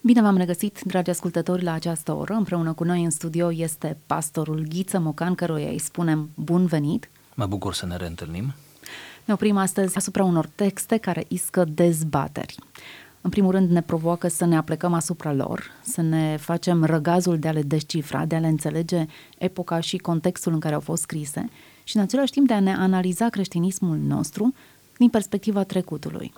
Bine v-am regăsit, dragi ascultători, la această oră. Împreună cu noi în studio este pastorul Ghiță Mocan, căruia îi spunem bun venit. Mă bucur să ne reîntâlnim. Ne oprim astăzi asupra unor texte care iscă dezbateri. În primul rând ne provoacă să ne aplecăm asupra lor, să ne facem răgazul de a le descifra, de a le înțelege epoca și contextul în care au fost scrise și în același timp de a ne analiza creștinismul nostru din perspectiva trecutului.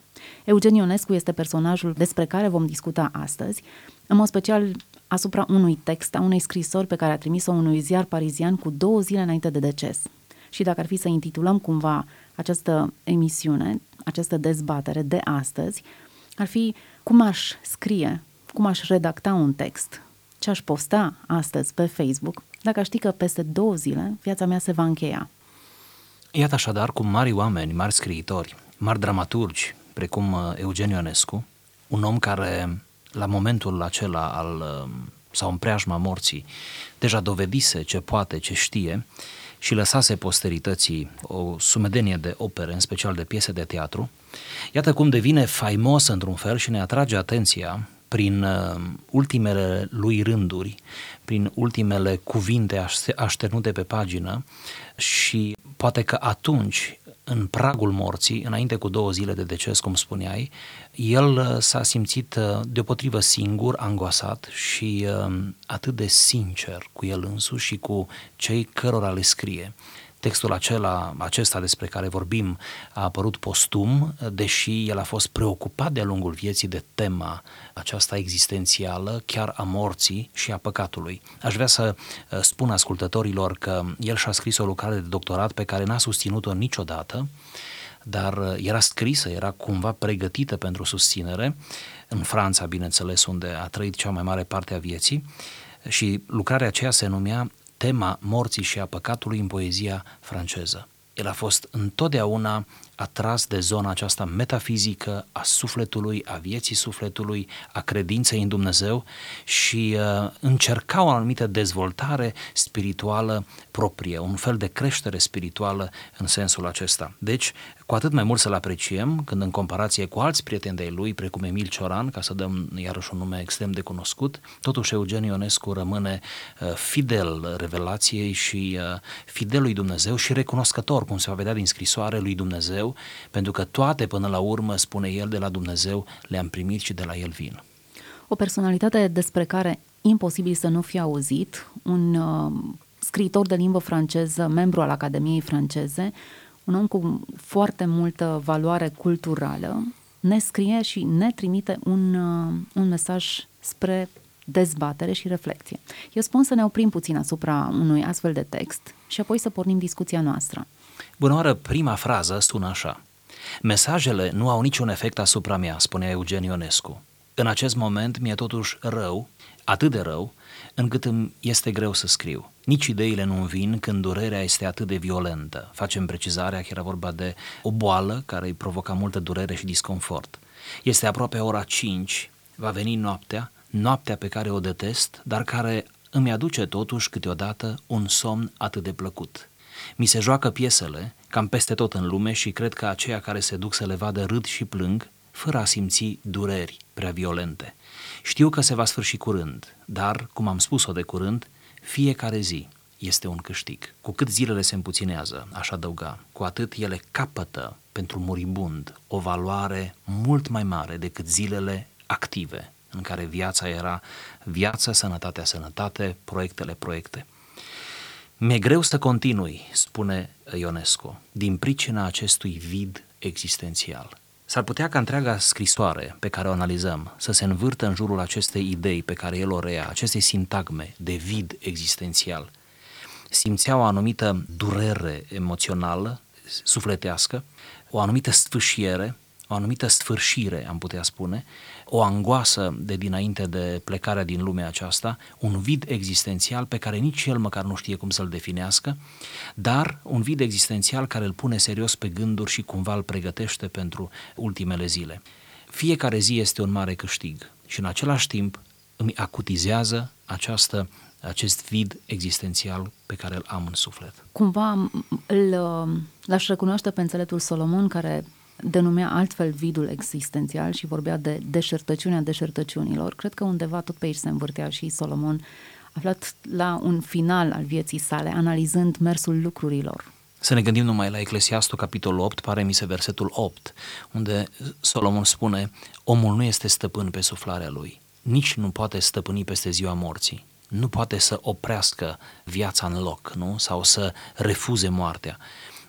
Eugen Ionescu este personajul despre care vom discuta astăzi, în mod special asupra unui text a unei scrisori pe care a trimis-o unui ziar parizian cu două zile înainte de deces. Și dacă ar fi să intitulăm cumva această emisiune, această dezbatere de astăzi, ar fi cum aș scrie, cum aș redacta un text, ce aș posta astăzi pe Facebook, dacă ști că peste două zile viața mea se va încheia. Iată așadar cum mari oameni, mari scriitori, mari dramaturgi, precum uh, Eugen Ionescu, un om care la momentul acela al, uh, sau în preajma morții, deja dovedise ce poate, ce știe și lăsase posterității o sumedenie de opere, în special de piese de teatru, iată cum devine faimos într-un fel și ne atrage atenția prin uh, ultimele lui rânduri, prin ultimele cuvinte așternute pe pagină și poate că atunci, în pragul morții, înainte cu două zile de deces, cum spuneai, el uh, s-a simțit uh, deopotrivă singur, angoasat și atât de sincer cu el însuși și cu cei cărora le scrie. Textul acela, acesta despre care vorbim a apărut postum, deși el a fost preocupat de-a lungul vieții de tema aceasta existențială, chiar a morții și a păcatului. Aș vrea să uh, spun ascultătorilor că el și-a scris o lucrare de doctorat pe care n-a susținut-o niciodată, dar uh, era scrisă, era cumva pregătită pentru susținere, în Franța, bineînțeles, unde a trăit cea mai mare parte a vieții, și lucrarea aceea se numea tema morții și a păcatului în poezia franceză. El a fost întotdeauna atras de zona aceasta metafizică a sufletului, a vieții sufletului, a credinței în Dumnezeu și uh, încerca o anumită dezvoltare spirituală proprie, un fel de creștere spirituală în sensul acesta. Deci, cu atât mai mult să-l apreciem când în comparație cu alți prieteni de lui, precum Emil Cioran, ca să dăm iarăși un nume extrem de cunoscut, totuși Eugen Ionescu rămâne uh, fidel revelației și uh, fidel lui Dumnezeu și recunoscător, cum se va vedea din scrisoare lui Dumnezeu, pentru că toate până la urmă, spune el, de la Dumnezeu le-am primit și de la el vin. O personalitate despre care imposibil să nu fie auzit, un uh, scriitor de limbă franceză, membru al Academiei franceze, un om cu foarte multă valoare culturală, ne scrie și ne trimite un, uh, un mesaj spre dezbatere și reflexie. Eu spun să ne oprim puțin asupra unui astfel de text și apoi să pornim discuția noastră. Bună oară, prima frază sună așa. Mesajele nu au niciun efect asupra mea, spunea Eugen Ionescu. În acest moment mi-e totuși rău, atât de rău, încât îmi este greu să scriu. Nici ideile nu vin când durerea este atât de violentă. Facem precizarea că era vorba de o boală care îi provoca multă durere și disconfort. Este aproape ora 5, va veni noaptea, noaptea pe care o detest, dar care îmi aduce totuși câteodată un somn atât de plăcut. Mi se joacă piesele cam peste tot în lume și cred că aceia care se duc să le vadă râd și plâng, fără a simți dureri prea violente. Știu că se va sfârși curând, dar, cum am spus-o de curând, fiecare zi este un câștig. Cu cât zilele se împuținează, aș adăuga, cu atât ele capătă pentru muribund o valoare mult mai mare decât zilele active, în care viața era viață, sănătatea, sănătate, proiectele, proiecte. Mi-e greu să continui, spune Ionescu, din pricina acestui vid existențial. S-ar putea ca întreaga scrisoare pe care o analizăm să se învârtă în jurul acestei idei pe care el o rea, acestei sintagme de vid existențial. Simțea o anumită durere emoțională, sufletească, o anumită sfâșiere, o anumită sfârșire, am putea spune, o angoasă de dinainte de plecarea din lumea aceasta, un vid existențial pe care nici el măcar nu știe cum să-l definească, dar un vid existențial care îl pune serios pe gânduri și cumva îl pregătește pentru ultimele zile. Fiecare zi este un mare câștig și în același timp îmi acutizează această, acest vid existențial pe care îl am în suflet. Cumva îl, l-aș recunoaște pe înțeletul Solomon care denumea altfel vidul existențial și vorbea de deșertăciunea deșertăciunilor. Cred că undeva tot pe aici se învârtea și Solomon aflat la un final al vieții sale, analizând mersul lucrurilor. Să ne gândim numai la Eclesiastul, capitolul 8, pare mi se versetul 8, unde Solomon spune, omul nu este stăpân pe suflarea lui, nici nu poate stăpâni peste ziua morții, nu poate să oprească viața în loc, nu? Sau să refuze moartea.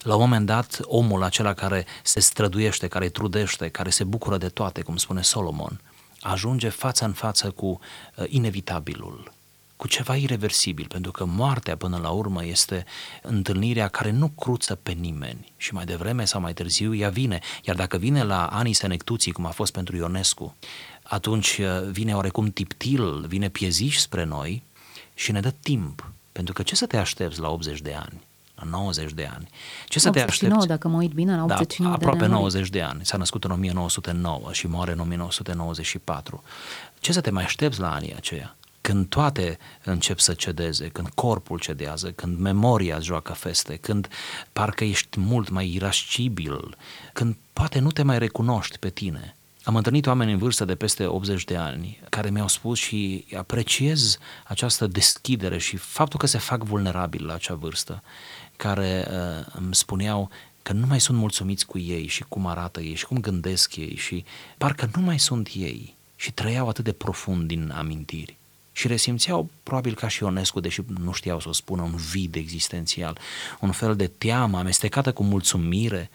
La un moment dat, omul acela care se străduiește, care trudește, care se bucură de toate, cum spune Solomon, ajunge față în față cu uh, inevitabilul, cu ceva irreversibil, pentru că moartea până la urmă este întâlnirea care nu cruță pe nimeni. Și mai devreme sau mai târziu ea vine, iar dacă vine la anii senectuții, cum a fost pentru Ionescu, atunci uh, vine oarecum tiptil, vine pieziș spre noi și ne dă timp, pentru că ce să te aștepți la 80 de ani? La 90 de ani. Ce să 89, te aștepți? dacă mă uit bine, la 89 da, aproape de 90 de ani. S-a născut în 1909 și moare în 1994. Ce să te mai aștepți la anii aceia? când toate încep să cedeze, când corpul cedează, când memoria îți joacă feste, când parcă ești mult mai irascibil, când poate nu te mai recunoști pe tine. Am întâlnit oameni în vârstă de peste 80 de ani care mi-au spus și apreciez această deschidere și faptul că se fac vulnerabili la acea vârstă, care uh, îmi spuneau că nu mai sunt mulțumiți cu ei și cum arată ei și cum gândesc ei și parcă nu mai sunt ei și trăiau atât de profund din amintiri și resimțeau, probabil ca și Ionescu, deși nu știau să o spună, un vid existențial, un fel de teamă amestecată cu mulțumire,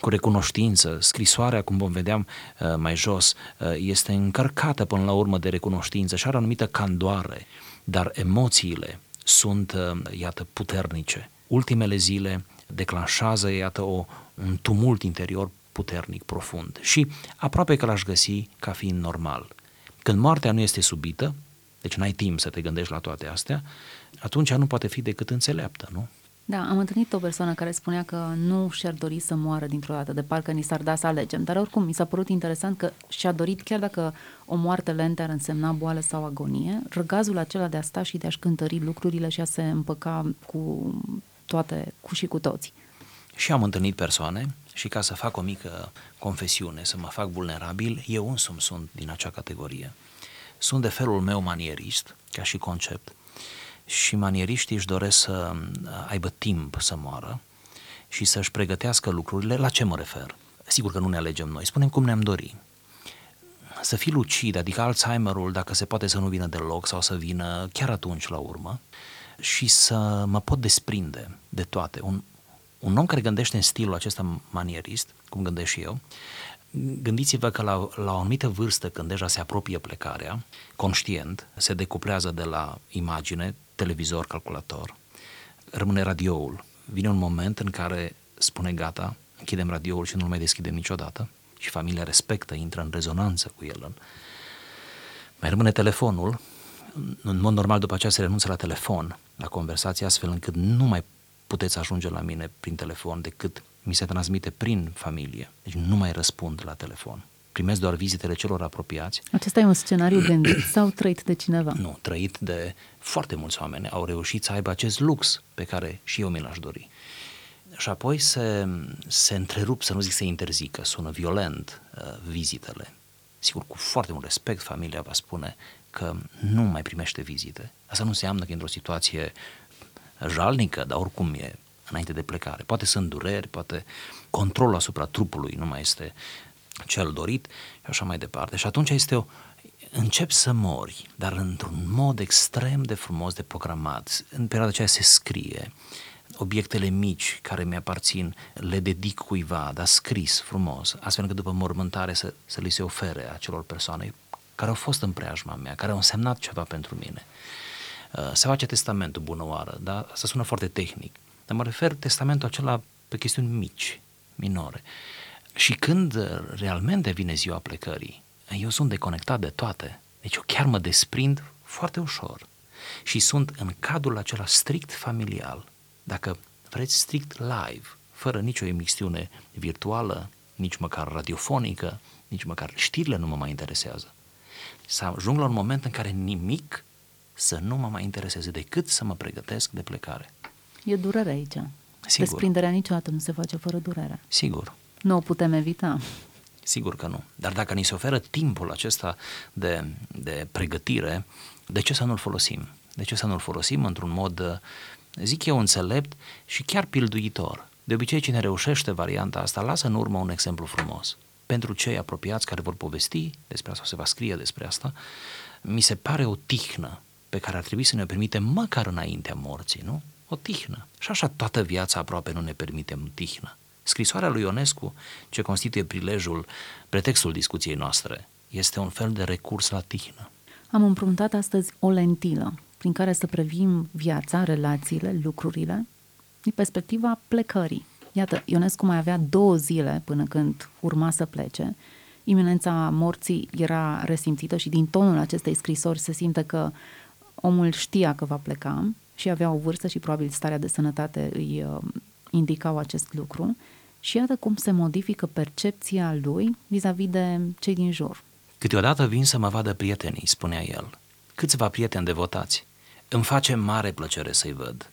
cu recunoștință. Scrisoarea, cum vom vedea uh, mai jos, uh, este încărcată până la urmă de recunoștință și are o anumită candoare, dar emoțiile sunt, uh, iată, puternice. Ultimele zile declanșează, iată, o, un tumult interior puternic, profund și aproape că l-aș găsi ca fiind normal. Când moartea nu este subită, deci n-ai timp să te gândești la toate astea, atunci nu poate fi decât înțeleaptă, nu? Da, am întâlnit o persoană care spunea că nu și-ar dori să moară dintr-o dată, de parcă ni s-ar da să alegem. Dar oricum, mi s-a părut interesant că și-a dorit, chiar dacă o moarte lentă ar însemna boală sau agonie, răgazul acela de a sta și de a-și cântări lucrurile și a se împăca cu toate, cu și cu toți. Și am întâlnit persoane și ca să fac o mică confesiune, să mă fac vulnerabil, eu însumi sunt din acea categorie sunt de felul meu manierist, ca și concept, și manieriștii își doresc să uh, aibă timp să moară și să-și pregătească lucrurile. La ce mă refer? Sigur că nu ne alegem noi, spunem cum ne-am dori. Să fii lucid, adică Alzheimerul, dacă se poate să nu vină deloc sau să vină chiar atunci la urmă, și să mă pot desprinde de toate. Un, un om care gândește în stilul acesta manierist, cum gândesc și eu, Gândiți-vă că la, la o anumită vârstă, când deja se apropie plecarea, conștient, se decuplează de la imagine, televizor, calculator, rămâne radioul. Vine un moment în care spune gata, închidem radioul și nu-l mai deschidem niciodată și familia respectă, intră în rezonanță cu el. Mai rămâne telefonul, în mod normal după aceea se renunță la telefon, la conversație, astfel încât nu mai puteți ajunge la mine prin telefon decât mi se transmite prin familie. Deci nu mai răspund la telefon. Primesc doar vizitele celor apropiați. Acesta e un scenariu gândit sau trăit de cineva? Nu, trăit de foarte mulți oameni. Au reușit să aibă acest lux pe care și eu mi l-aș dori. Și apoi se, se întrerup, să nu zic se interzică, sună violent uh, vizitele. Sigur, cu foarte mult respect, familia va spune că nu mai primește vizite. Asta nu înseamnă că e într-o situație jalnică, dar oricum e înainte de plecare. Poate sunt dureri, poate controlul asupra trupului nu mai este cel dorit și așa mai departe. Și atunci este o, încep să mori, dar într-un mod extrem de frumos de programat. În perioada aceea se scrie, obiectele mici care mi-aparțin le dedic cuiva, dar scris frumos, astfel încât după mormântare să, să li se ofere acelor persoane care au fost în preajma mea, care au însemnat ceva pentru mine. Uh, se face testamentul bună oară, da? Asta sună foarte tehnic. Dar mă refer testamentul acela pe chestiuni mici, minore. Și când realmente vine ziua plecării, eu sunt deconectat de toate. Deci eu chiar mă desprind foarte ușor. Și sunt în cadrul acela strict familial, dacă vreți strict live, fără nicio emisiune virtuală, nici măcar radiofonică, nici măcar știrile nu mă mai interesează. Să ajung la un moment în care nimic să nu mă mai intereseze decât să mă pregătesc de plecare. E durere aici. Sigur. Desprinderea niciodată nu se face fără durere. Sigur. Nu o putem evita. Sigur că nu. Dar dacă ni se oferă timpul acesta de, de pregătire, de ce să nu-l folosim? De ce să nu-l folosim într-un mod, zic eu, înțelept și chiar pilduitor? De obicei, cine reușește varianta asta, lasă în urmă un exemplu frumos. Pentru cei apropiați care vor povesti despre asta, se va scrie despre asta, mi se pare o tihnă pe care ar trebui să ne permitem măcar înaintea morții, nu? O tihnă. Și așa toată viața aproape nu ne permitem tihnă. Scrisoarea lui Ionescu, ce constituie prilejul, pretextul discuției noastre, este un fel de recurs la tihnă. Am împrumutat astăzi o lentilă prin care să previm viața, relațiile, lucrurile, din perspectiva plecării. Iată, Ionescu mai avea două zile până când urma să plece. Iminența morții era resimțită și din tonul acestei scrisori se simte că omul știa că va pleca și avea o vârstă și probabil starea de sănătate îi uh, indicau acest lucru. Și iată cum se modifică percepția lui vis-a-vis de cei din jur. Câteodată vin să mă vadă prietenii, spunea el. Câțiva prieteni devotați. Îmi face mare plăcere să-i văd.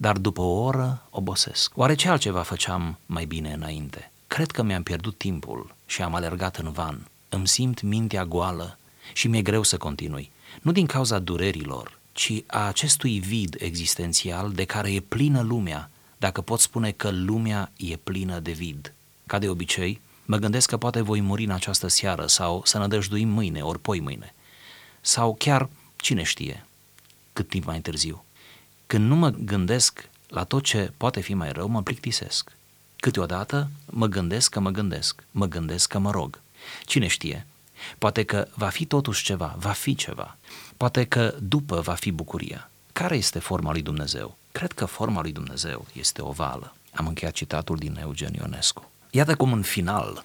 Dar după o oră obosesc. Oare ce altceva făceam mai bine înainte? Cred că mi-am pierdut timpul și am alergat în van. Îmi simt mintea goală și mi-e greu să continui. Nu din cauza durerilor, ci a acestui vid existențial de care e plină lumea, dacă pot spune că lumea e plină de vid. Ca de obicei, mă gândesc că poate voi muri în această seară sau să nădăjduim mâine ori poi mâine. Sau chiar, cine știe, cât timp mai târziu. Când nu mă gândesc la tot ce poate fi mai rău, mă plictisesc. Câteodată mă gândesc că mă gândesc, mă gândesc că mă rog. Cine știe, poate că va fi totuși ceva, va fi ceva. Poate că după va fi bucuria. Care este forma lui Dumnezeu? Cred că forma lui Dumnezeu este ovală. Am încheiat citatul din Eugen Ionescu. Iată cum în final,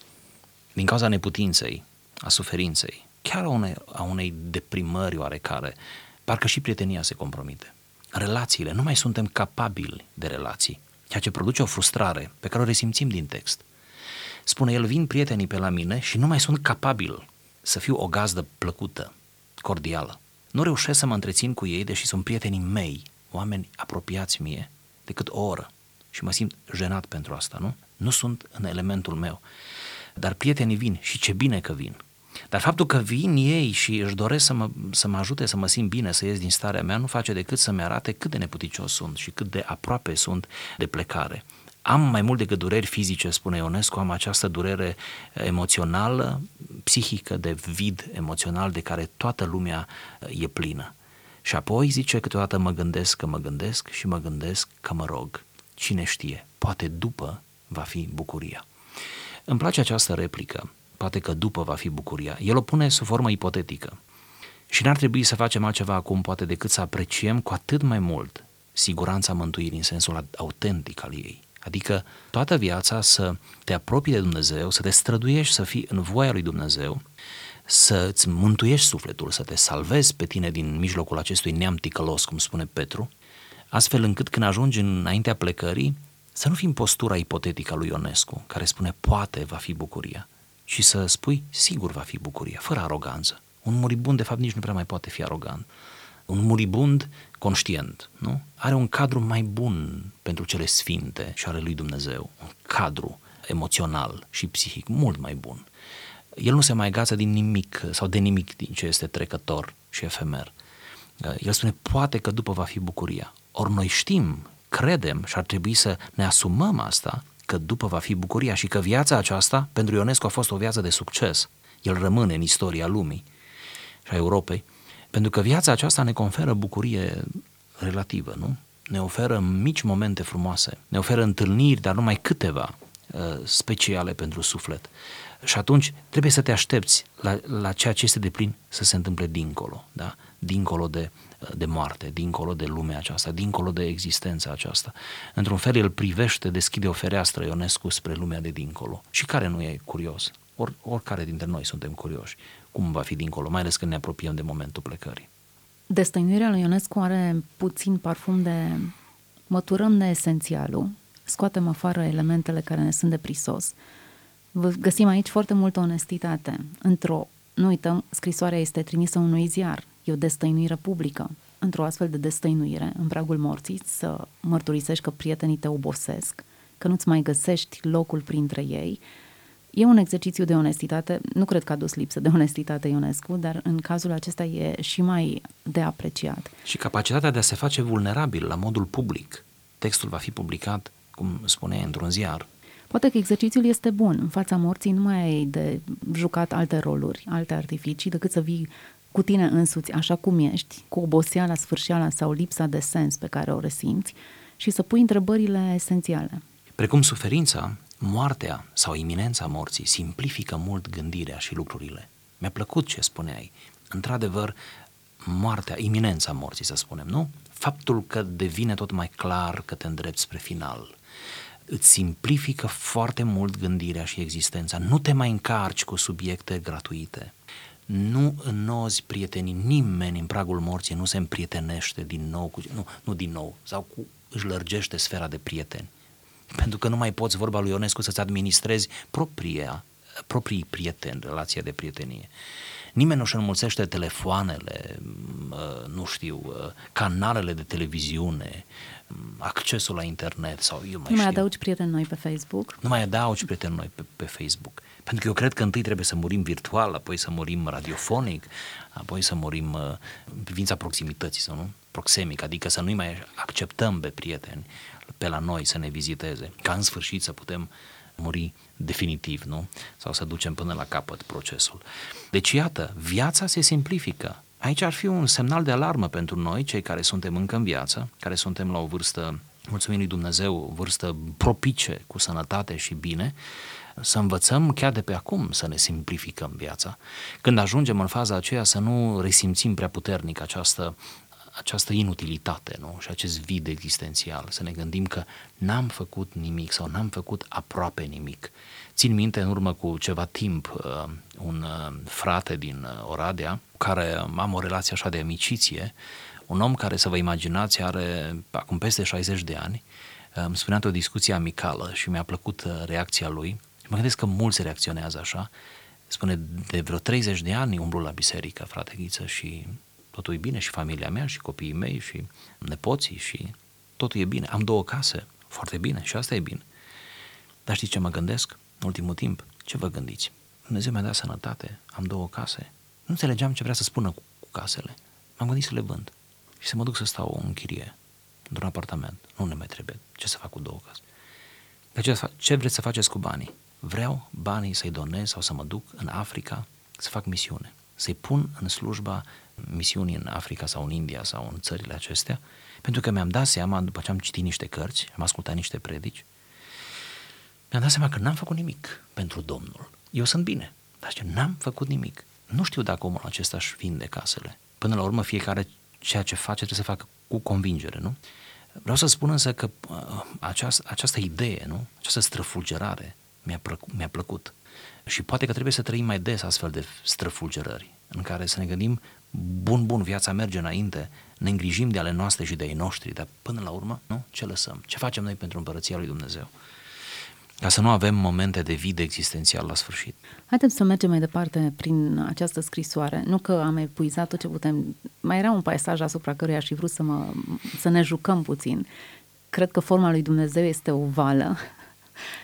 din cauza neputinței, a suferinței, chiar a unei, a unei deprimări oarecare, parcă și prietenia se compromite. Relațiile, nu mai suntem capabili de relații, ceea ce produce o frustrare pe care o resimțim din text. Spune el, vin prietenii pe la mine și nu mai sunt capabil să fiu o gazdă plăcută, cordială. Nu reușesc să mă întrețin cu ei, deși sunt prietenii mei, oameni apropiați mie, decât o oră. Și mă simt jenat pentru asta, nu? Nu sunt în elementul meu. Dar prietenii vin și ce bine că vin. Dar faptul că vin ei și își doresc să mă, să mă ajute să mă simt bine, să ies din starea mea, nu face decât să-mi arate cât de neputicios sunt și cât de aproape sunt de plecare. Am mai mult decât dureri fizice, spune Ionescu, am această durere emoțională, psihică, de vid emoțional de care toată lumea e plină. Și apoi zice câteodată mă gândesc că mă gândesc și mă gândesc că mă rog. Cine știe, poate după va fi bucuria. Îmi place această replică, poate că după va fi bucuria. El o pune sub formă ipotetică. Și n-ar trebui să facem altceva acum, poate decât să apreciem cu atât mai mult siguranța mântuirii în sensul autentic al ei. Adică toată viața să te apropii de Dumnezeu, să te străduiești să fii în voia lui Dumnezeu, să îți mântuiești sufletul, să te salvezi pe tine din mijlocul acestui neam ticălos, cum spune Petru, astfel încât când ajungi înaintea plecării, să nu fii în postura ipotetică a lui Ionescu, care spune poate va fi bucuria, ci să spui sigur va fi bucuria, fără aroganță. Un muribund, de fapt, nici nu prea mai poate fi arogant. Un muribund conștient, nu? Are un cadru mai bun pentru cele sfinte și ale lui Dumnezeu, un cadru emoțional și psihic mult mai bun. El nu se mai agață din nimic sau de nimic din ce este trecător și efemer. El spune, poate că după va fi bucuria. Ori noi știm, credem și ar trebui să ne asumăm asta, că după va fi bucuria și că viața aceasta pentru Ionescu a fost o viață de succes. El rămâne în istoria lumii și a Europei, pentru că viața aceasta ne conferă bucurie relativă, nu? Ne oferă mici momente frumoase, ne oferă întâlniri, dar numai câteva uh, speciale pentru suflet. Și atunci trebuie să te aștepți la, la ceea ce este de plin să se întâmple dincolo, da? dincolo de, de moarte, dincolo de lumea aceasta, dincolo de existența aceasta. Într-un fel, el privește, deschide o fereastră Ionescu spre lumea de dincolo. Și care nu e curios? Or, oricare dintre noi suntem curioși. Cum va fi dincolo, mai ales când ne apropiem de momentul plecării. Destăinuirea lui Ionescu are puțin parfum de măturăm neesențialul, scoatem afară elementele care ne sunt de prisos, găsim aici foarte multă onestitate. Într-o, nu uităm, scrisoarea este trimisă unui ziar, e o destăinuire publică. Într-o astfel de destăinuire, în pragul morții, să mărturisești că prietenii te obosesc că nu-ți mai găsești locul printre ei. E un exercițiu de onestitate, nu cred că a dus lipsă de onestitate Ionescu, dar în cazul acesta e și mai de apreciat. Și capacitatea de a se face vulnerabil la modul public. Textul va fi publicat, cum spunea, într-un ziar. Poate că exercițiul este bun. În fața morții nu mai ai de jucat alte roluri, alte artificii, decât să vii cu tine însuți așa cum ești, cu oboseala, sfârșeala sau lipsa de sens pe care o resimți și să pui întrebările esențiale. Precum suferința, moartea sau iminența morții simplifică mult gândirea și lucrurile. Mi-a plăcut ce spuneai. Într-adevăr, moartea, iminența morții, să spunem, nu? Faptul că devine tot mai clar că te îndrepți spre final, îți simplifică foarte mult gândirea și existența. Nu te mai încarci cu subiecte gratuite nu înnozi prietenii, nimeni în pragul morții nu se împrietenește din nou, cu, nu, nu din nou, sau cu, își lărgește sfera de prieteni. Pentru că nu mai poți, vorba lui Ionescu, să-ți administrezi propria, proprii prieteni, relația de prietenie. Nimeni nu își înmulțește telefoanele, nu știu, canalele de televiziune, accesul la internet sau eu mai Nu știu. mai adaugi prieteni noi pe Facebook? Nu mai adaugi prieteni noi pe, pe Facebook. Pentru că eu cred că întâi trebuie să murim virtual, apoi să murim radiofonic, apoi să murim uh, în privința proximității, sau nu? Proxemic, adică să nu-i mai acceptăm pe prieteni pe la noi să ne viziteze, ca în sfârșit să putem muri definitiv, nu? Sau să ducem până la capăt procesul. Deci, iată, viața se simplifică. Aici ar fi un semnal de alarmă pentru noi, cei care suntem încă în viață, care suntem la o vârstă, mulțumim lui Dumnezeu, o vârstă propice, cu sănătate și bine, să învățăm chiar de pe acum să ne simplificăm viața. Când ajungem în faza aceea să nu resimțim prea puternic această, această inutilitate nu? și acest vid existențial, să ne gândim că n-am făcut nimic sau n-am făcut aproape nimic. Țin minte în urmă cu ceva timp uh, un uh, frate din uh, Oradea, cu care am o relație așa de amiciție, un om care, să vă imaginați, are acum peste 60 de ani, îmi spunea o discuție amicală și mi-a plăcut reacția lui Mă gândesc că mulți reacționează așa. Spune, de vreo 30 de ani umblu la biserică, frate Ghiță, și totul e bine, și familia mea, și copiii mei, și nepoții, și totul e bine. Am două case, foarte bine, și asta e bine. Dar știți ce mă gândesc în ultimul timp? Ce vă gândiți? Dumnezeu mi-a dat sănătate, am două case. Nu înțelegeam ce vrea să spună cu, cu casele. M-am gândit să le vând și să mă duc să stau în chirie, într-un apartament. Nu ne mai trebuie. Ce să fac cu două case? Dar ce, ce vreți să faceți cu banii? vreau banii să-i donez sau să mă duc în Africa să fac misiune, să-i pun în slujba misiunii în Africa sau în India sau în țările acestea, pentru că mi-am dat seama, după ce am citit niște cărți, am ascultat niște predici, mi-am dat seama că n-am făcut nimic pentru Domnul. Eu sunt bine, dar ce n-am făcut nimic. Nu știu dacă omul acesta își vinde casele. Până la urmă, fiecare ceea ce face trebuie să facă cu convingere, nu? Vreau să spun însă că uh, această, această idee, nu? Această străfulgerare mi-a, plăcut, mi-a plăcut. Și poate că trebuie să trăim mai des astfel de străfulgerări, în care să ne gândim, bun, bun, viața merge înainte, ne îngrijim de ale noastre și de ai noștri, dar până la urmă, nu? Ce lăsăm? Ce facem noi pentru împărăția lui Dumnezeu? Ca să nu avem momente de vid existențial la sfârșit. Haideți să mergem mai departe prin această scrisoare. Nu că am epuizat tot ce putem. Mai era un paisaj asupra căruia aș fi vrut să, mă, să ne jucăm puțin. Cred că forma lui Dumnezeu este ovală,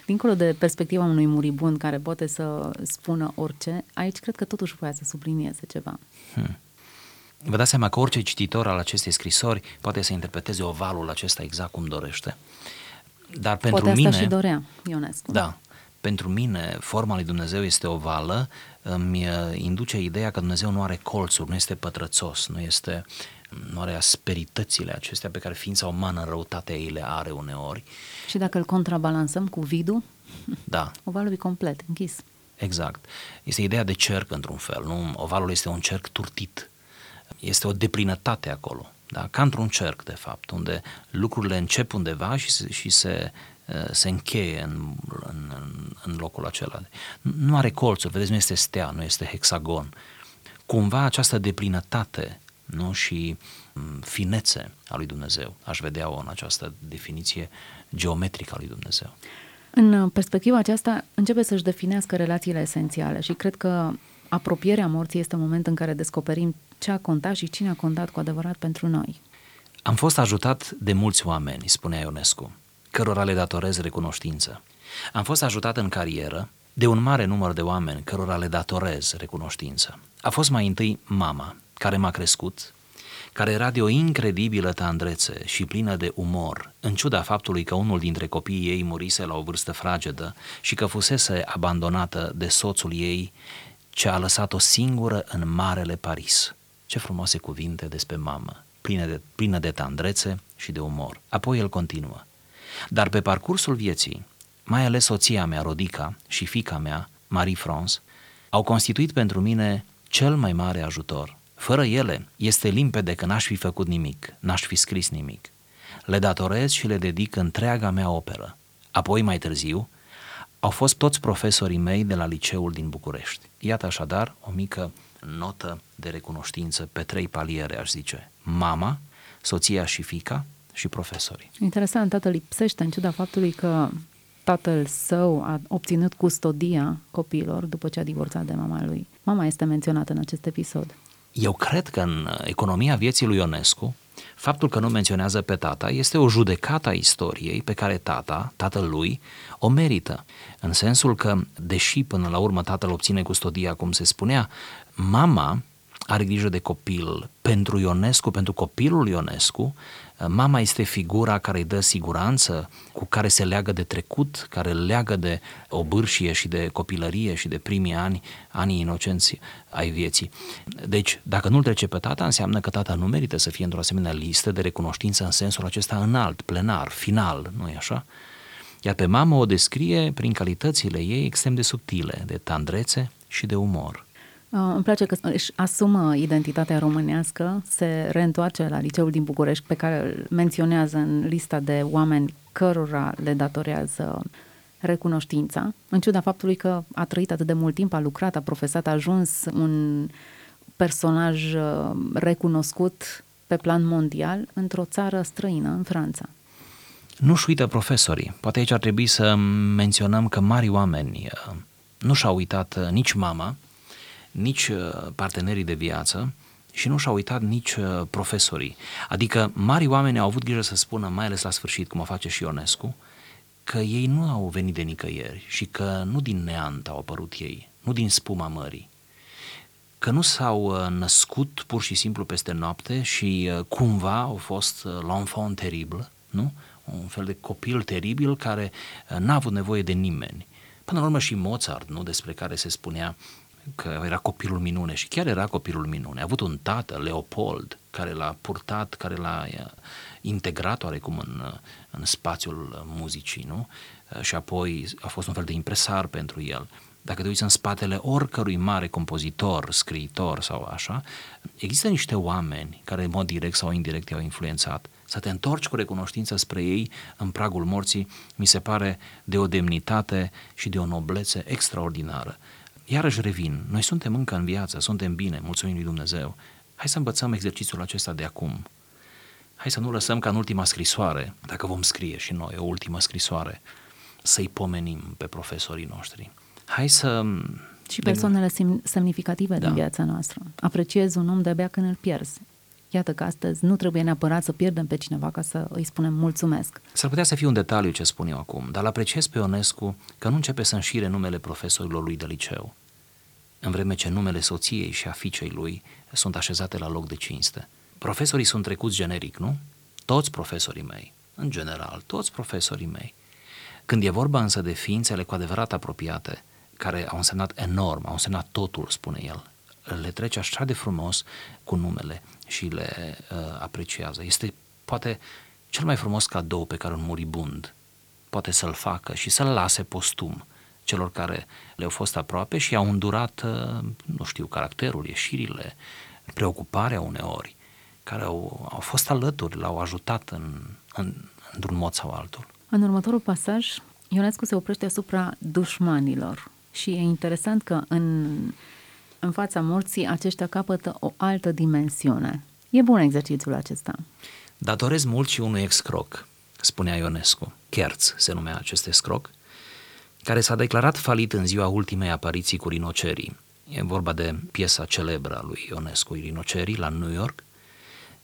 Dincolo de perspectiva unui muribund care poate să spună orice, aici cred că totuși voia să sublinieze ceva. Hmm. Vă dați seama că orice cititor al acestei scrisori poate să interpreteze ovalul acesta exact cum dorește. Dar pentru poate mine... asta și dorea Ionescu. Da. Pentru mine, forma lui Dumnezeu este ovală, îmi uh, induce ideea că Dumnezeu nu are colțuri, nu este pătrățos, nu este nu are asperitățile acestea pe care ființa umană în răutatea ei le are uneori. Și dacă îl contrabalansăm cu vidul, da. ovalul e complet, închis. Exact. Este ideea de cerc într-un fel. Nu? Ovalul este un cerc turtit. Este o deplinătate acolo. Da? Ca într-un cerc, de fapt, unde lucrurile încep undeva și se, și se, uh, se încheie în, în, în locul acela. Nu are colțuri, vedeți, nu este stea, nu este hexagon. Cumva această deplinătate nu? și mm, finețe a lui Dumnezeu. Aș vedea-o în această definiție geometrică a lui Dumnezeu. În perspectiva aceasta începe să-și definească relațiile esențiale și cred că apropierea morții este un moment în care descoperim ce a contat și cine a contat cu adevărat pentru noi. Am fost ajutat de mulți oameni, spunea Ionescu, cărora le datorez recunoștință. Am fost ajutat în carieră de un mare număr de oameni cărora le datorez recunoștință. A fost mai întâi mama, care m-a crescut, care era de o incredibilă tandrețe și plină de umor, în ciuda faptului că unul dintre copiii ei murise la o vârstă fragedă și că fusese abandonată de soțul ei, ce a lăsat-o singură în marele Paris. Ce frumoase cuvinte despre mamă, plină de, plină de tandrețe și de umor. Apoi el continuă. Dar pe parcursul vieții, mai ales soția mea, Rodica, și fica mea, Marie France, au constituit pentru mine cel mai mare ajutor. Fără ele, este limpede că n-aș fi făcut nimic, n-aș fi scris nimic. Le datorez și le dedic întreaga mea operă. Apoi, mai târziu, au fost toți profesorii mei de la liceul din București. Iată așadar o mică notă de recunoștință pe trei paliere, aș zice. Mama, soția și fica și profesorii. Interesant, tatăl lipsește în ciuda faptului că tatăl său a obținut custodia copiilor după ce a divorțat de mama lui. Mama este menționată în acest episod. Eu cred că în economia vieții lui Ionescu, faptul că nu menționează pe tata este o judecată a istoriei pe care tata, tatăl lui, o merită. În sensul că, deși până la urmă tatăl obține custodia, cum se spunea, mama are grijă de copil. Pentru Ionescu, pentru copilul Ionescu, mama este figura care îi dă siguranță, cu care se leagă de trecut, care leagă de obârșie și de copilărie și de primii ani, anii inocenți ai vieții. Deci, dacă nu-l trece pe tata, înseamnă că tata nu merită să fie într-o asemenea listă de recunoștință în sensul acesta înalt, plenar, final, nu-i așa? Iar pe mamă o descrie prin calitățile ei extrem de subtile, de tandrețe și de umor. Uh, îmi place că își asumă identitatea românească, se reîntoarce la liceul din București, pe care îl menționează în lista de oameni cărora le datorează recunoștința, în ciuda faptului că a trăit atât de mult timp, a lucrat, a profesat, a ajuns un personaj uh, recunoscut pe plan mondial într-o țară străină, în Franța. Nu-și uită profesorii. Poate aici ar trebui să menționăm că mari oameni uh, nu și-au uitat nici mama, nici uh, partenerii de viață și nu și-au uitat nici uh, profesorii. Adică mari oameni au avut grijă să spună, mai ales la sfârșit, cum o face și Ionescu, că ei nu au venit de nicăieri și că nu din neant au apărut ei, nu din spuma mării, că nu s-au uh, născut pur și simplu peste noapte și cumva au fost l'enfant teribil, nu? Un fel de copil teribil care n-a avut nevoie de nimeni. Până la urmă și Mozart, nu? Despre care se spunea că era copilul minune și chiar era copilul minune. A avut un tată, Leopold, care l-a purtat, care l-a uh, integrat oarecum în, uh, în spațiul muzicii, nu? Uh, și apoi a fost un fel de impresar pentru el. Dacă te uiți în spatele oricărui mare compozitor, scriitor sau așa, există niște oameni care în mod direct sau indirect i-au influențat. Să te întorci cu recunoștință spre ei în pragul morții, mi se pare de o demnitate și de o noblețe extraordinară iarăși revin, noi suntem încă în viață, suntem bine, mulțumim lui Dumnezeu. Hai să învățăm exercițiul acesta de acum. Hai să nu lăsăm ca în ultima scrisoare, dacă vom scrie și noi o ultimă scrisoare, să-i pomenim pe profesorii noștri. Hai să... Și persoanele de... semnificative da. din viața noastră. Apreciez un om de-abia când îl pierzi. Iată că astăzi nu trebuie neapărat să pierdem pe cineva ca să îi spunem mulțumesc. S-ar putea să fie un detaliu ce spun eu acum, dar apreciez pe Ionescu că nu începe să înșire numele profesorilor lui de liceu, în vreme ce numele soției și a fiicei lui sunt așezate la loc de cinste. Profesorii sunt trecuți generic, nu? Toți profesorii mei, în general, toți profesorii mei. Când e vorba însă de ființele cu adevărat apropiate, care au însemnat enorm, au însemnat totul, spune el, le trece așa de frumos cu numele și le uh, apreciază. Este poate cel mai frumos cadou pe care un muribund poate să-l facă și să-l lase postum celor care le-au fost aproape și au îndurat, uh, nu știu, caracterul, ieșirile, preocuparea uneori, care au, au fost alături, l-au ajutat în, în, într-un mod sau altul. În următorul pasaj, Ionescu se oprește asupra dușmanilor și e interesant că în, în fața morții aceștia capătă o altă dimensiune. E bun exercițiul acesta. Datorez mult și unui excroc, spunea Ionescu. Kerz se numea acest excroc, care s-a declarat falit în ziua ultimei apariții cu rinocerii. E vorba de piesa celebră a lui Ionescu, Rinocerii, la New York,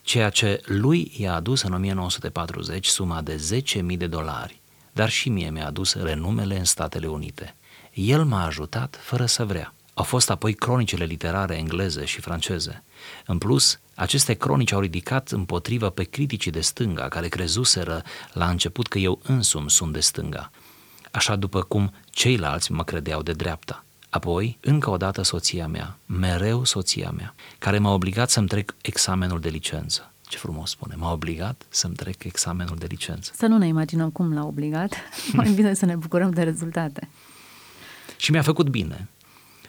ceea ce lui i-a adus în 1940 suma de 10.000 de dolari, dar și mie mi-a adus renumele în Statele Unite. El m-a ajutat fără să vrea. Au fost apoi cronicele literare engleze și franceze. În plus, aceste cronici au ridicat împotriva pe criticii de stânga, care crezuseră la început că eu însumi sunt de stânga, așa după cum ceilalți mă credeau de dreapta. Apoi, încă o dată soția mea, mereu soția mea, care m-a obligat să-mi trec examenul de licență. Ce frumos spune, m-a obligat să-mi trec examenul de licență. Să nu ne imaginăm cum l-a obligat, mai bine să ne bucurăm de rezultate. Și mi-a făcut bine,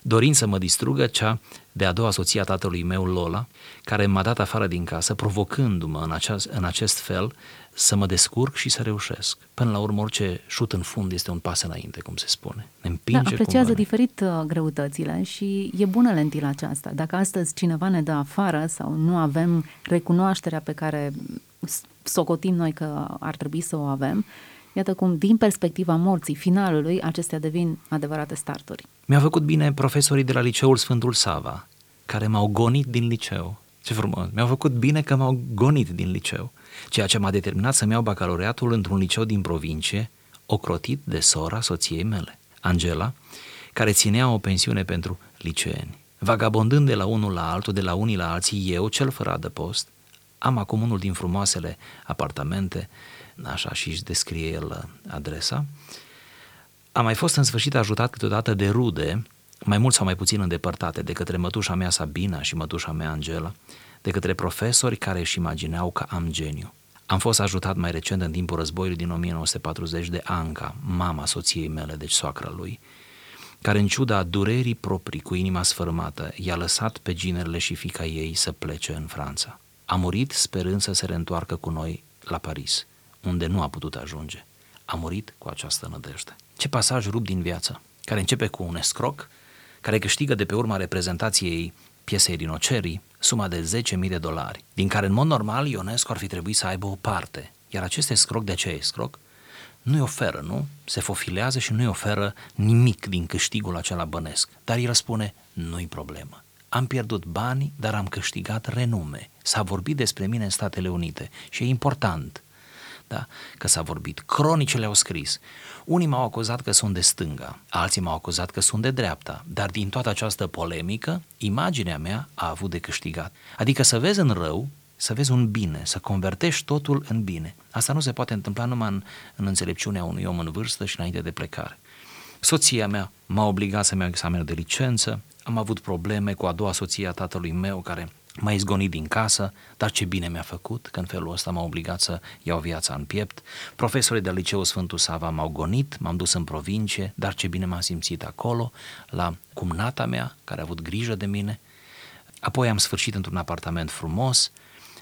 dorind să mă distrugă cea de a doua soție a tatălui meu, Lola, care m-a dat afară din casă, provocându-mă în, aceast, în acest fel să mă descurc și să reușesc. Până la urmă, orice șut în fund este un pas înainte, cum se spune. Ne împinge da, apreciază diferit uh, greutățile și e bună lentila aceasta. Dacă astăzi cineva ne dă afară sau nu avem recunoașterea pe care socotim noi că ar trebui să o avem, Iată cum, din perspectiva morții, finalului, acestea devin adevărate starturi. Mi-au făcut bine profesorii de la liceul Sfântul Sava, care m-au gonit din liceu. Ce frumos! Mi-au făcut bine că m-au gonit din liceu, ceea ce m-a determinat să-mi iau bacalaureatul într-un liceu din provincie, ocrotit de sora soției mele, Angela, care ținea o pensiune pentru liceeni. Vagabondând de la unul la altul, de la unii la alții, eu, cel fără adăpost, am acum unul din frumoasele apartamente așa și își descrie el uh, adresa. A mai fost în sfârșit ajutat câteodată de rude, mai mult sau mai puțin îndepărtate, de către mătușa mea Sabina și mătușa mea Angela, de către profesori care își imagineau că am geniu. Am fost ajutat mai recent în timpul războiului din 1940 de Anca, mama soției mele, deci soacra lui, care în ciuda durerii proprii cu inima sfărâmată, i-a lăsat pe ginerele și fica ei să plece în Franța. A murit sperând să se reîntoarcă cu noi la Paris unde nu a putut ajunge. A murit cu această nădejde. Ce pasaj rup din viață, care începe cu un escroc, care câștigă de pe urma reprezentației piesei Rinocerii suma de 10.000 de dolari, din care în mod normal Ionescu ar fi trebuit să aibă o parte. Iar acest escroc, de ce escroc? Nu-i oferă, nu? Se fofilează și nu-i oferă nimic din câștigul acela bănesc. Dar el spune, nu-i problemă. Am pierdut bani, dar am câștigat renume. S-a vorbit despre mine în Statele Unite și e important da? că s-a vorbit. Cronicele au scris. Unii m-au acuzat că sunt de stânga, alții m-au acuzat că sunt de dreapta, dar din toată această polemică, imaginea mea a avut de câștigat. Adică să vezi în rău, să vezi un bine, să convertești totul în bine. Asta nu se poate întâmpla numai în, în înțelepciunea unui om în vârstă și înainte de plecare. Soția mea m-a obligat să-mi iau examenul de licență, am avut probleme cu a doua soție a tatălui meu care m-a izgonit din casă, dar ce bine mi-a făcut, că în felul ăsta m-a obligat să iau viața în piept. Profesorii de liceu Sfântul Sava m-au gonit, m-am dus în provincie, dar ce bine m-am simțit acolo, la cumnata mea, care a avut grijă de mine. Apoi am sfârșit într-un apartament frumos,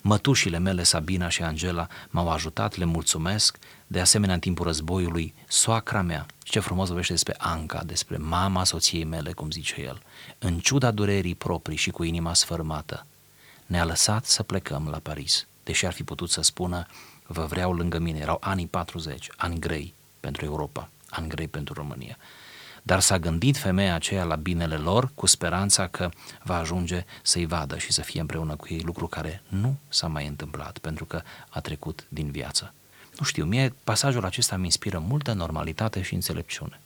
Mătușile mele, Sabina și Angela, m-au ajutat, le mulțumesc. De asemenea, în timpul războiului, soacra mea, și ce frumos vorbește despre Anca, despre mama soției mele, cum zice el, în ciuda durerii proprii și cu inima sfărmată, ne-a lăsat să plecăm la Paris, deși ar fi putut să spună vă vreau lângă mine. Erau anii 40, ani grei pentru Europa, ani grei pentru România. Dar s-a gândit femeia aceea la binele lor cu speranța că va ajunge să-i vadă și să fie împreună cu ei, lucru care nu s-a mai întâmplat pentru că a trecut din viață. Nu știu, mie pasajul acesta mi inspiră multă normalitate și înțelepciune.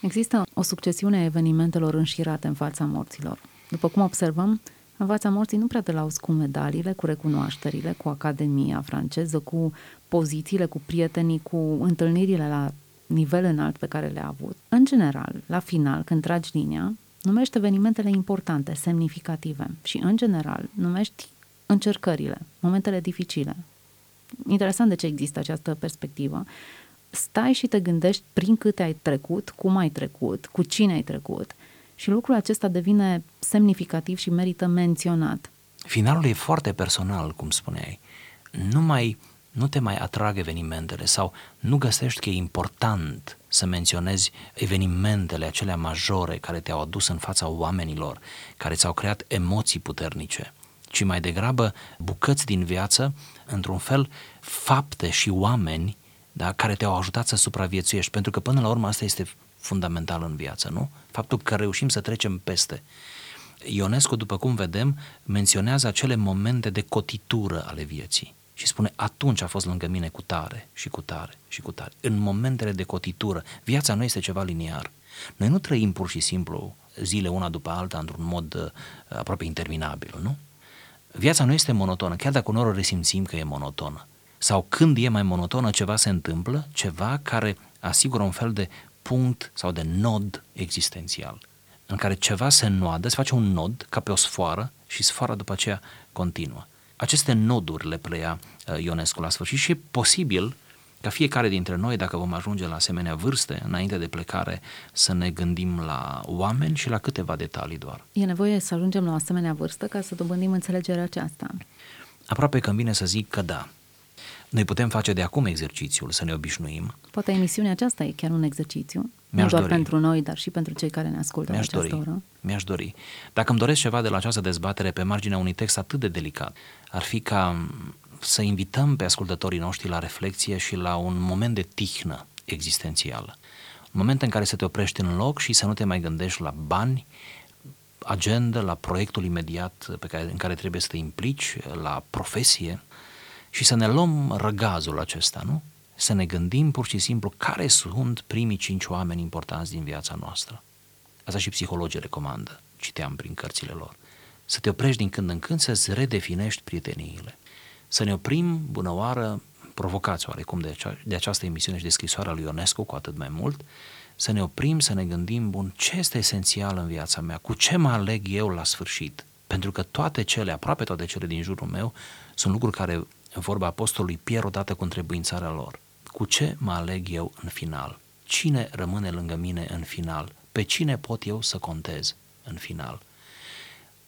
Există o succesiune a evenimentelor înșirate în fața morților. După cum observăm, în fața morții nu prea te lauzi cu medaliile, cu recunoașterile, cu Academia franceză, cu pozițiile, cu prietenii, cu întâlnirile la nivel înalt pe care le-a avut. În general, la final, când tragi linia, numești evenimentele importante, semnificative și, în general, numești încercările, momentele dificile. Interesant de ce există această perspectivă. Stai și te gândești prin câte ai trecut, cum ai trecut, cu cine ai trecut – și lucrul acesta devine semnificativ și merită menționat. Finalul e foarte personal, cum spuneai. Nu mai nu te mai atrag evenimentele sau nu găsești că e important să menționezi evenimentele acelea majore care te-au adus în fața oamenilor, care ți-au creat emoții puternice, ci mai degrabă bucăți din viață, într-un fel, fapte și oameni da, care te-au ajutat să supraviețuiești, pentru că până la urmă asta este fundamental în viață, nu? Faptul că reușim să trecem peste Ionescu, după cum vedem, menționează acele momente de cotitură ale vieții și spune atunci a fost lângă mine cu tare și cu tare și cu tare. În momentele de cotitură, viața nu este ceva liniar. Noi nu trăim pur și simplu zile una după alta într-un mod uh, aproape interminabil, nu? Viața nu este monotonă, chiar dacă uneori o resimțim că e monotonă. Sau când e mai monotonă, ceva se întâmplă, ceva care asigură un fel de punct sau de nod existențial, în care ceva se înnoadă, se face un nod ca pe o sfoară și sfoara după aceea continuă. Aceste noduri le pleia uh, Ionescu la sfârșit și e posibil ca fiecare dintre noi, dacă vom ajunge la asemenea vârste, înainte de plecare, să ne gândim la oameni și la câteva detalii doar. E nevoie să ajungem la o asemenea vârstă ca să dobândim înțelegerea aceasta. Aproape că îmi vine să zic că da. Noi putem face de acum exercițiul, să ne obișnuim. Poate emisiunea aceasta e chiar un exercițiu, Mi-aș nu doar dori. pentru noi, dar și pentru cei care ne ascultă Mi-aș la această dori. oră. Mi-aș dori. Dacă îmi doresc ceva de la această dezbatere pe marginea unui text atât de delicat, ar fi ca să invităm pe ascultătorii noștri la reflexie și la un moment de tihnă existențială. Un moment în care să te oprești în loc și să nu te mai gândești la bani, agenda, la proiectul imediat pe care, în care trebuie să te implici, la profesie și să ne luăm răgazul acesta, nu? Să ne gândim pur și simplu care sunt primii cinci oameni importanți din viața noastră. Asta și psihologii recomandă, citeam prin cărțile lor. Să te oprești din când în când să-ți redefinești prieteniile să ne oprim, bună oară, provocați oarecum de, acea, de această emisiune și de scrisoarea lui Ionescu, cu atât mai mult, să ne oprim, să ne gândim, bun, ce este esențial în viața mea, cu ce mă aleg eu la sfârșit. Pentru că toate cele, aproape toate cele din jurul meu, sunt lucruri care, în vorba apostolului, pierd odată cu întrebuințarea lor. Cu ce mă aleg eu în final? Cine rămâne lângă mine în final? Pe cine pot eu să contez în final?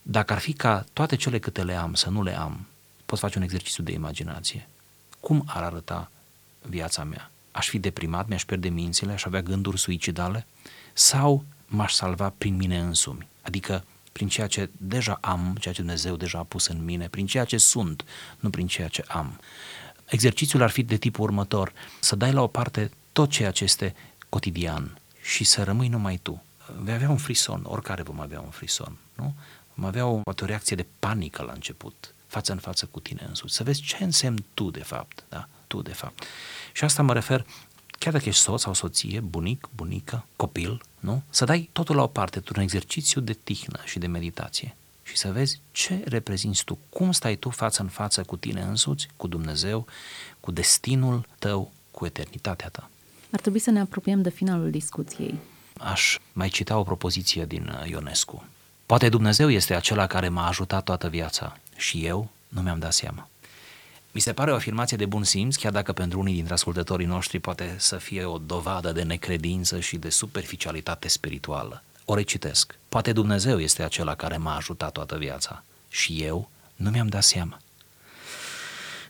Dacă ar fi ca toate cele câte le am să nu le am, poți face un exercițiu de imaginație. Cum ar arăta viața mea? Aș fi deprimat, mi-aș pierde mințile, aș avea gânduri suicidale? Sau m-aș salva prin mine însumi? Adică prin ceea ce deja am, ceea ce Dumnezeu deja a pus în mine, prin ceea ce sunt, nu prin ceea ce am. Exercițiul ar fi de tipul următor, să dai la o parte tot ceea ce este cotidian și să rămâi numai tu. Vei avea un frison, oricare vom avea un frison, nu? Vom avea o, o reacție de panică la început față în față cu tine însuți, să vezi ce însemn tu de fapt, da? Tu de fapt. Și asta mă refer, chiar dacă ești soț sau soție, bunic, bunică, copil, nu? Să dai totul la o parte, un exercițiu de tihnă și de meditație și să vezi ce reprezinți tu, cum stai tu față în față cu tine însuți, cu Dumnezeu, cu destinul tău, cu eternitatea ta. Ar trebui să ne apropiem de finalul discuției. Aș mai cita o propoziție din uh, Ionescu. Poate Dumnezeu este acela care m-a ajutat toată viața și eu nu mi-am dat seama. Mi se pare o afirmație de bun simț, chiar dacă pentru unii dintre ascultătorii noștri poate să fie o dovadă de necredință și de superficialitate spirituală. O recitesc. Poate Dumnezeu este acela care m-a ajutat toată viața și eu nu mi-am dat seama.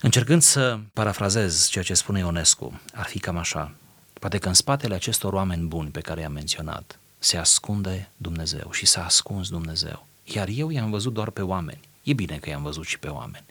Încercând să parafrazez ceea ce spune Ionescu, ar fi cam așa. Poate că în spatele acestor oameni buni pe care i-am menționat se ascunde Dumnezeu și s-a ascuns Dumnezeu. Iar eu i-am văzut doar pe oameni. E bine că i-am văzut și pe oameni.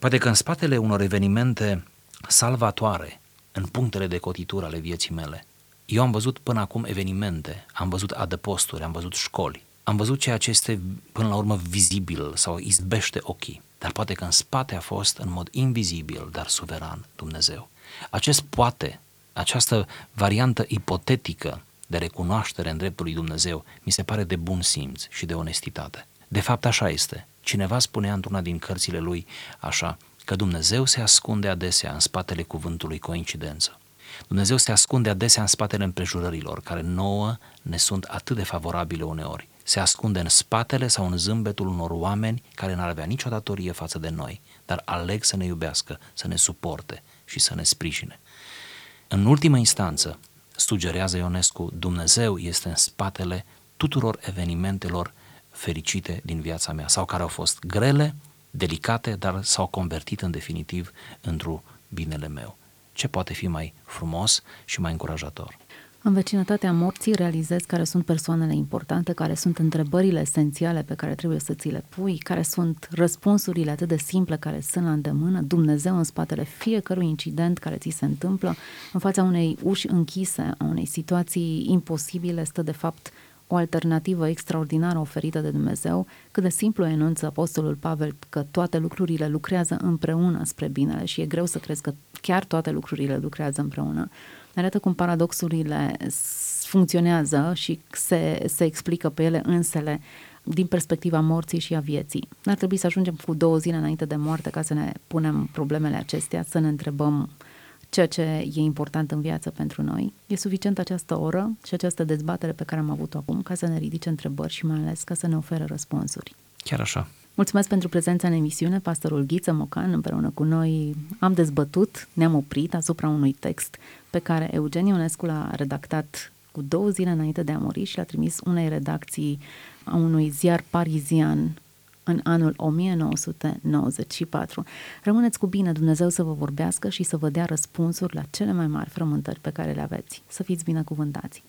Poate că în spatele unor evenimente salvatoare în punctele de cotitură ale vieții mele, eu am văzut până acum evenimente, am văzut adăposturi, am văzut școli, am văzut ceea ce este până la urmă vizibil sau izbește ochii, dar poate că în spate a fost în mod invizibil, dar suveran Dumnezeu. Acest poate, această variantă ipotetică de recunoaștere în dreptul lui Dumnezeu, mi se pare de bun simț și de onestitate. De fapt așa este. Cineva spunea într-una din cărțile lui așa, că Dumnezeu se ascunde adesea în spatele cuvântului coincidență. Dumnezeu se ascunde adesea în spatele împrejurărilor, care nouă ne sunt atât de favorabile uneori. Se ascunde în spatele sau în zâmbetul unor oameni care n-ar avea nicio datorie față de noi, dar aleg să ne iubească, să ne suporte și să ne sprijine. În ultimă instanță, sugerează Ionescu, Dumnezeu este în spatele tuturor evenimentelor fericite din viața mea sau care au fost grele, delicate, dar s-au convertit în definitiv într-un binele meu. Ce poate fi mai frumos și mai încurajator? În vecinătatea morții realizezi care sunt persoanele importante, care sunt întrebările esențiale pe care trebuie să ți le pui, care sunt răspunsurile atât de simple care sunt la îndemână, Dumnezeu în spatele fiecărui incident care ți se întâmplă, în fața unei uși închise, a unei situații imposibile, stă de fapt o alternativă extraordinară oferită de Dumnezeu, cât de simplu enunță Apostolul Pavel că toate lucrurile lucrează împreună spre binele și e greu să crezi că chiar toate lucrurile lucrează împreună. Arată cum paradoxurile funcționează și se, se explică pe ele însele din perspectiva morții și a vieții. Ar trebui să ajungem cu două zile înainte de moarte ca să ne punem problemele acestea, să ne întrebăm ceea ce e important în viață pentru noi. E suficient această oră și această dezbatere pe care am avut-o acum ca să ne ridice întrebări și mai ales ca să ne ofere răspunsuri. Chiar așa. Mulțumesc pentru prezența în emisiune, pastorul Ghiță Mocan, împreună cu noi am dezbătut, ne-am oprit asupra unui text pe care Eugen Ionescu l-a redactat cu două zile înainte de a muri și l-a trimis unei redacții a unui ziar parizian în anul 1994. Rămâneți cu bine, Dumnezeu să vă vorbească și să vă dea răspunsuri la cele mai mari frământări pe care le aveți. Să fiți binecuvântați!